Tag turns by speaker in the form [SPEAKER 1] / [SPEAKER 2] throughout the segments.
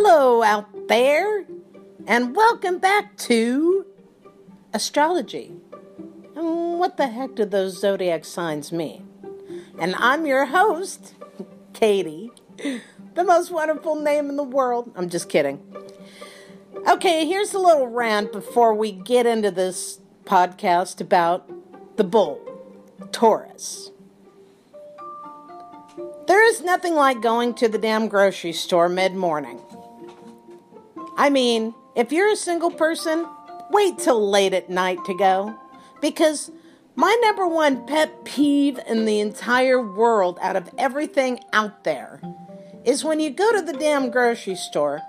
[SPEAKER 1] Hello out there, and welcome back to astrology. And what the heck do those zodiac signs mean? And I'm your host, Katie, the most wonderful name in the world. I'm just kidding. Okay, here's a little rant before we get into this podcast about the bull, Taurus. There is nothing like going to the damn grocery store mid morning. I mean, if you're a single person, wait till late at night to go. Because my number one pet peeve in the entire world, out of everything out there, is when you go to the damn grocery store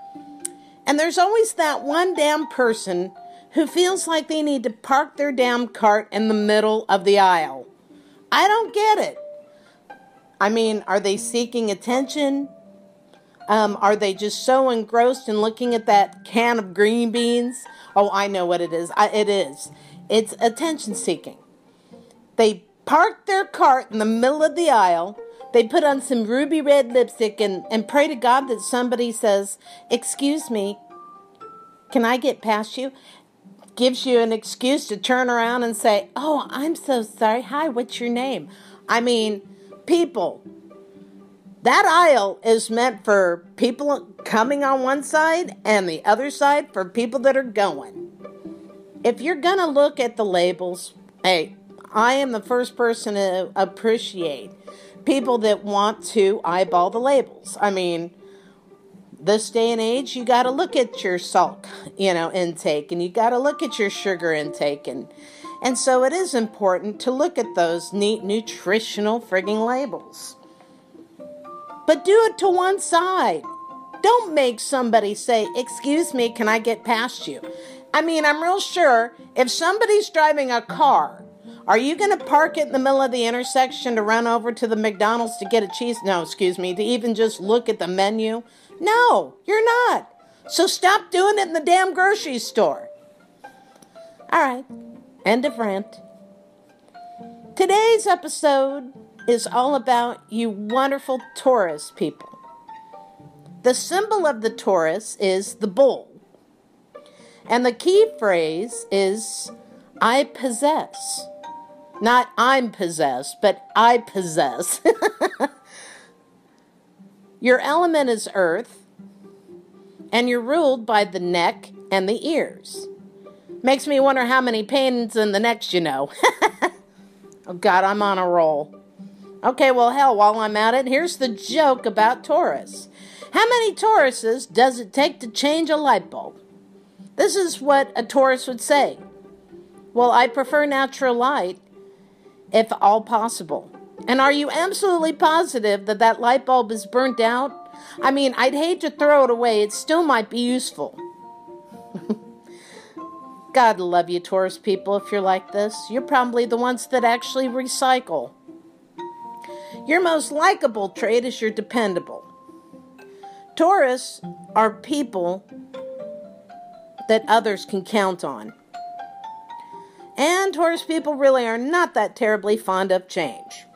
[SPEAKER 1] and there's always that one damn person who feels like they need to park their damn cart in the middle of the aisle. I don't get it. I mean, are they seeking attention? Um, are they just so engrossed in looking at that can of green beans? Oh, I know what it is. I, it is. It's attention seeking. They park their cart in the middle of the aisle. They put on some ruby red lipstick and, and pray to God that somebody says, Excuse me, can I get past you? Gives you an excuse to turn around and say, Oh, I'm so sorry. Hi, what's your name? I mean, people, that aisle is meant for people coming on one side and the other side for people that are going. If you're going to look at the labels, hey, I am the first person to appreciate people that want to eyeball the labels. I mean, this day and age, you got to look at your salt, you know, intake, and you got to look at your sugar intake, and and so it is important to look at those neat nutritional frigging labels. But do it to one side. Don't make somebody say, "Excuse me, can I get past you?" I mean, I'm real sure if somebody's driving a car are you going to park it in the middle of the intersection to run over to the McDonald's to get a cheese? No, excuse me, to even just look at the menu? No, you're not. So stop doing it in the damn grocery store. All right, end of rant. Today's episode is all about you wonderful Taurus people. The symbol of the Taurus is the bull. And the key phrase is I possess. Not I'm possessed, but I possess. your element is earth, and you're ruled by the neck and the ears. Makes me wonder how many pains in the neck you know. oh, God, I'm on a roll. Okay, well, hell, while I'm at it, here's the joke about Taurus. How many Tauruses does it take to change a light bulb? This is what a Taurus would say. Well, I prefer natural light if all possible. And are you absolutely positive that that light bulb is burnt out? I mean, I'd hate to throw it away. It still might be useful. God love you, Taurus people, if you're like this. You're probably the ones that actually recycle. Your most likable trait is you're dependable. Taurus are people that others can count on. And Taurus people really are not that terribly fond of change.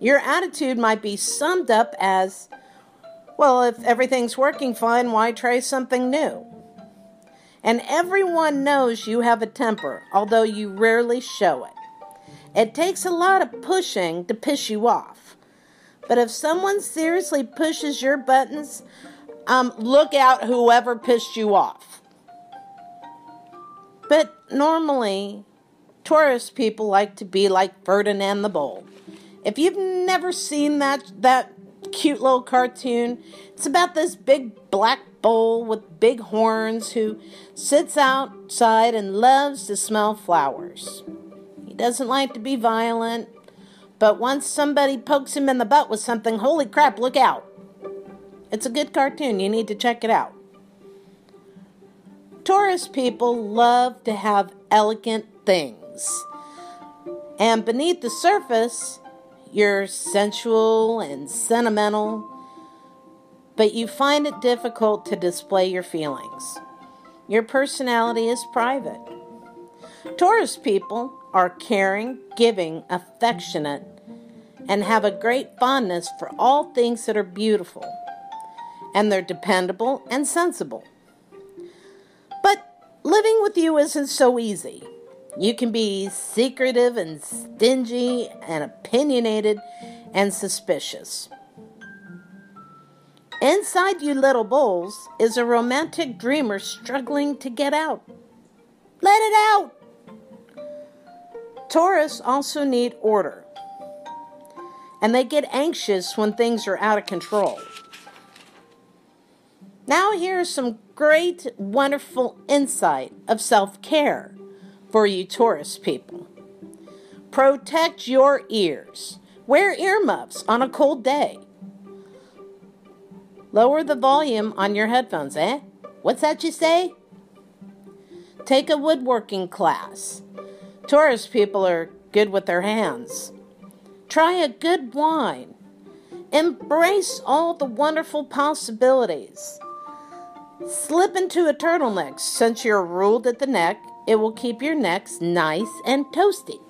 [SPEAKER 1] Your attitude might be summed up as well, if everything's working fine, why try something new? And everyone knows you have a temper, although you rarely show it. It takes a lot of pushing to piss you off. But if someone seriously pushes your buttons, um, look out whoever pissed you off. But normally, Taurus people like to be like Ferdinand the Bull. If you've never seen that that cute little cartoon, it's about this big black bull with big horns who sits outside and loves to smell flowers. Doesn't like to be violent, but once somebody pokes him in the butt with something, holy crap, look out. It's a good cartoon. You need to check it out. Taurus people love to have elegant things. And beneath the surface, you're sensual and sentimental, but you find it difficult to display your feelings. Your personality is private. Taurus people are caring, giving, affectionate, and have a great fondness for all things that are beautiful. and they're dependable and sensible. But living with you isn't so easy. You can be secretive and stingy and opinionated and suspicious. Inside you little bulls is a romantic dreamer struggling to get out. Let it out! Taurus also need order. And they get anxious when things are out of control. Now, here's some great, wonderful insight of self care for you Taurus people. Protect your ears. Wear earmuffs on a cold day. Lower the volume on your headphones, eh? What's that you say? Take a woodworking class. Taurus people are good with their hands. Try a good wine. Embrace all the wonderful possibilities. Slip into a turtleneck. Since you're ruled at the neck, it will keep your necks nice and toasty.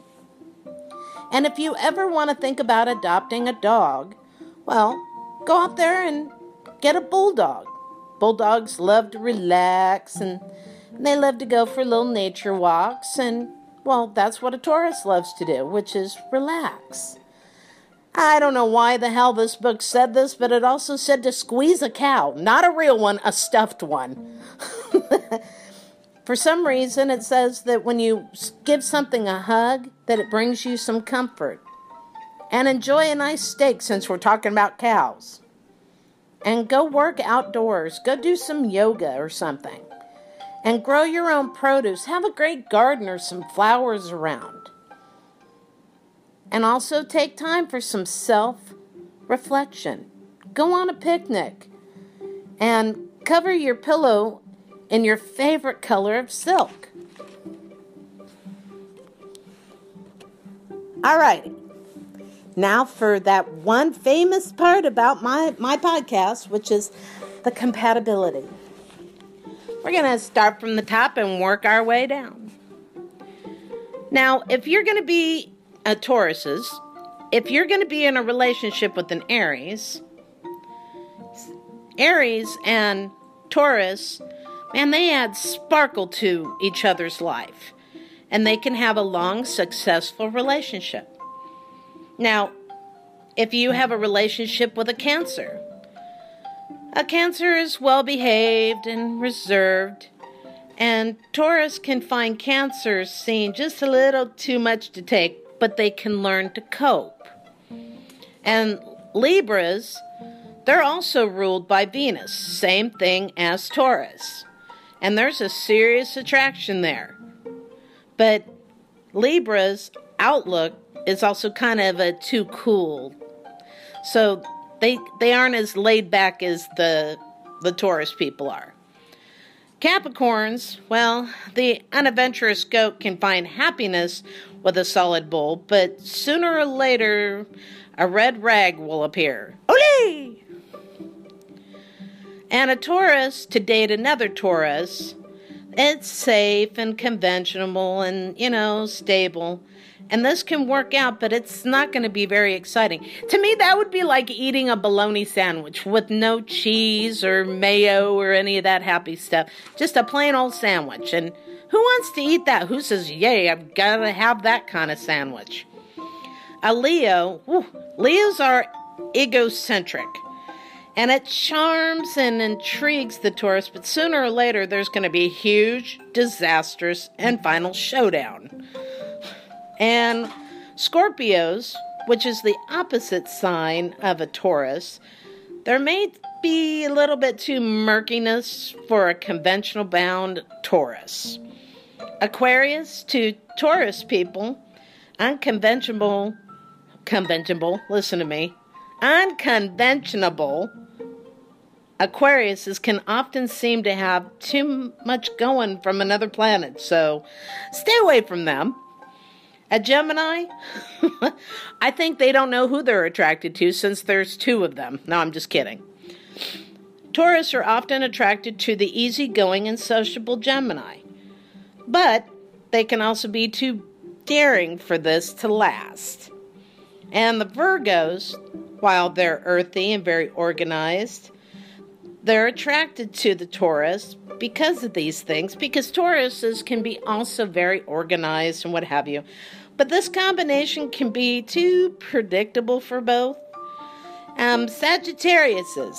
[SPEAKER 1] And if you ever want to think about adopting a dog, well, go out there and get a bulldog. Bulldogs love to relax and they love to go for little nature walks, and well, that's what a Taurus loves to do, which is relax. I don't know why the hell this book said this, but it also said to squeeze a cow. Not a real one, a stuffed one. For some reason, it says that when you give something a hug, that it brings you some comfort. And enjoy a nice steak since we're talking about cows. And go work outdoors. Go do some yoga or something. And grow your own produce. Have a great garden or some flowers around. And also take time for some self reflection. Go on a picnic and cover your pillow in your favorite color of silk. All righty. Now for that one famous part about my, my podcast, which is the compatibility. We're going to start from the top and work our way down. Now, if you're going to be a Taurus's, if you're going to be in a relationship with an Aries, Aries and Taurus, man, they add sparkle to each other's life. And they can have a long, successful relationship. Now, if you have a relationship with a Cancer, a Cancer is well behaved and reserved, and Taurus can find Cancers seeing just a little too much to take but they can learn to cope. And Libras, they're also ruled by Venus, same thing as Taurus. And there's a serious attraction there. But Libra's outlook is also kind of a too cool. So they they aren't as laid back as the the Taurus people are. Capricorns, well, the unadventurous goat can find happiness with a solid bull, but sooner or later a red rag will appear. Ole! And a Taurus to date another Taurus, it's safe and conventional and, you know, stable. And this can work out, but it's not going to be very exciting. To me, that would be like eating a bologna sandwich with no cheese or mayo or any of that happy stuff. Just a plain old sandwich. And who wants to eat that? Who says, yay, I've got to have that kind of sandwich? A Leo, whew, Leos are egocentric. And it charms and intrigues the Taurus, but sooner or later there's going to be huge, disastrous, and final showdown. And Scorpios, which is the opposite sign of a Taurus, there may be a little bit too murkiness for a conventional bound Taurus. Aquarius to Taurus people, unconventional, conventional, listen to me, unconventional Aquariuses can often seem to have too much going from another planet, so stay away from them. A Gemini, I think they don't know who they're attracted to since there's two of them. No, I'm just kidding. Taurus are often attracted to the easygoing and sociable Gemini, but they can also be too daring for this to last. And the Virgos, while they're earthy and very organized, they're attracted to the Taurus because of these things, because Tauruses can be also very organized and what have you. But this combination can be too predictable for both. Um, Sagittariuses,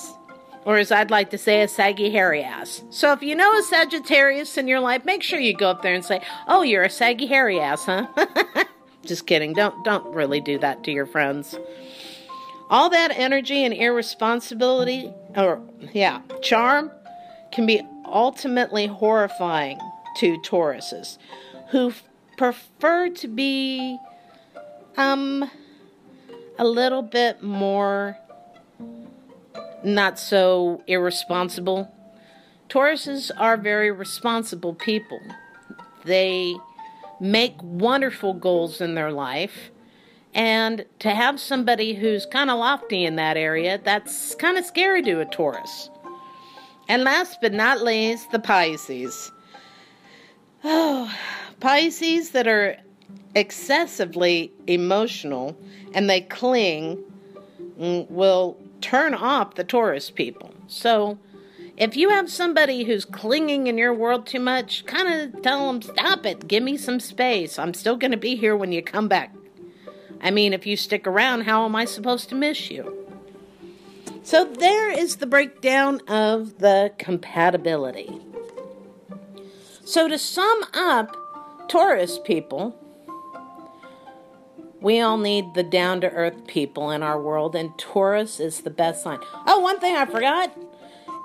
[SPEAKER 1] or as I'd like to say, a saggy hairy ass. So if you know a Sagittarius in your life, make sure you go up there and say, "Oh, you're a saggy hairy ass, huh?" Just kidding. Don't don't really do that to your friends. All that energy and irresponsibility, or yeah, charm, can be ultimately horrifying to Tauruses, who prefer to be um a little bit more not so irresponsible. Tauruses are very responsible people. They make wonderful goals in their life. And to have somebody who's kind of lofty in that area, that's kind of scary to a Taurus. And last but not least, the Pisces. Oh, Pisces that are excessively emotional and they cling mm, will turn off the Taurus people. So, if you have somebody who's clinging in your world too much, kind of tell them, stop it, give me some space. I'm still going to be here when you come back. I mean, if you stick around, how am I supposed to miss you? So, there is the breakdown of the compatibility. So, to sum up, Taurus people, we all need the down to earth people in our world, and Taurus is the best sign. Oh, one thing I forgot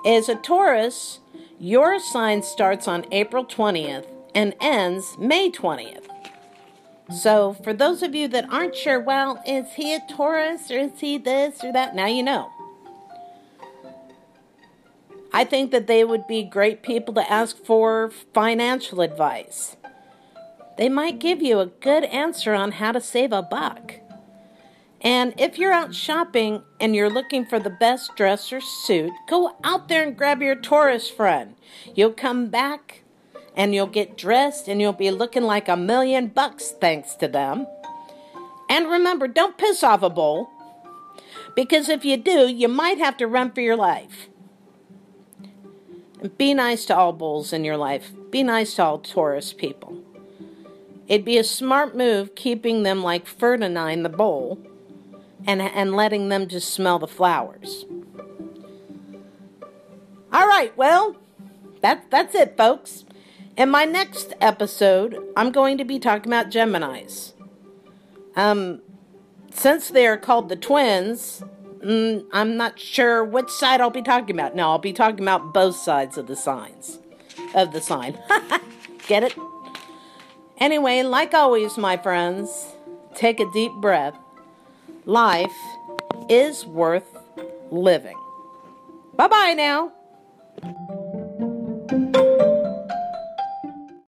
[SPEAKER 1] is a Taurus, your sign starts on April 20th and ends May 20th. So, for those of you that aren't sure, well, is he a Taurus or is he this or that? Now you know. I think that they would be great people to ask for financial advice. They might give you a good answer on how to save a buck. And if you're out shopping and you're looking for the best dress or suit, go out there and grab your Taurus friend. You'll come back and you'll get dressed and you'll be looking like a million bucks thanks to them. And remember, don't piss off a bull because if you do, you might have to run for your life. Be nice to all bulls in your life. Be nice to all Taurus people. It'd be a smart move keeping them like Ferdinand in the bowl and, and letting them just smell the flowers. All right, well, that, that's it, folks. In my next episode, I'm going to be talking about Geminis. Um, since they are called the twins, mm, I'm not sure which side I'll be talking about. No, I'll be talking about both sides of the signs of the sign. Get it? Anyway, like always, my friends, take a deep breath. Life is worth living. Bye bye now.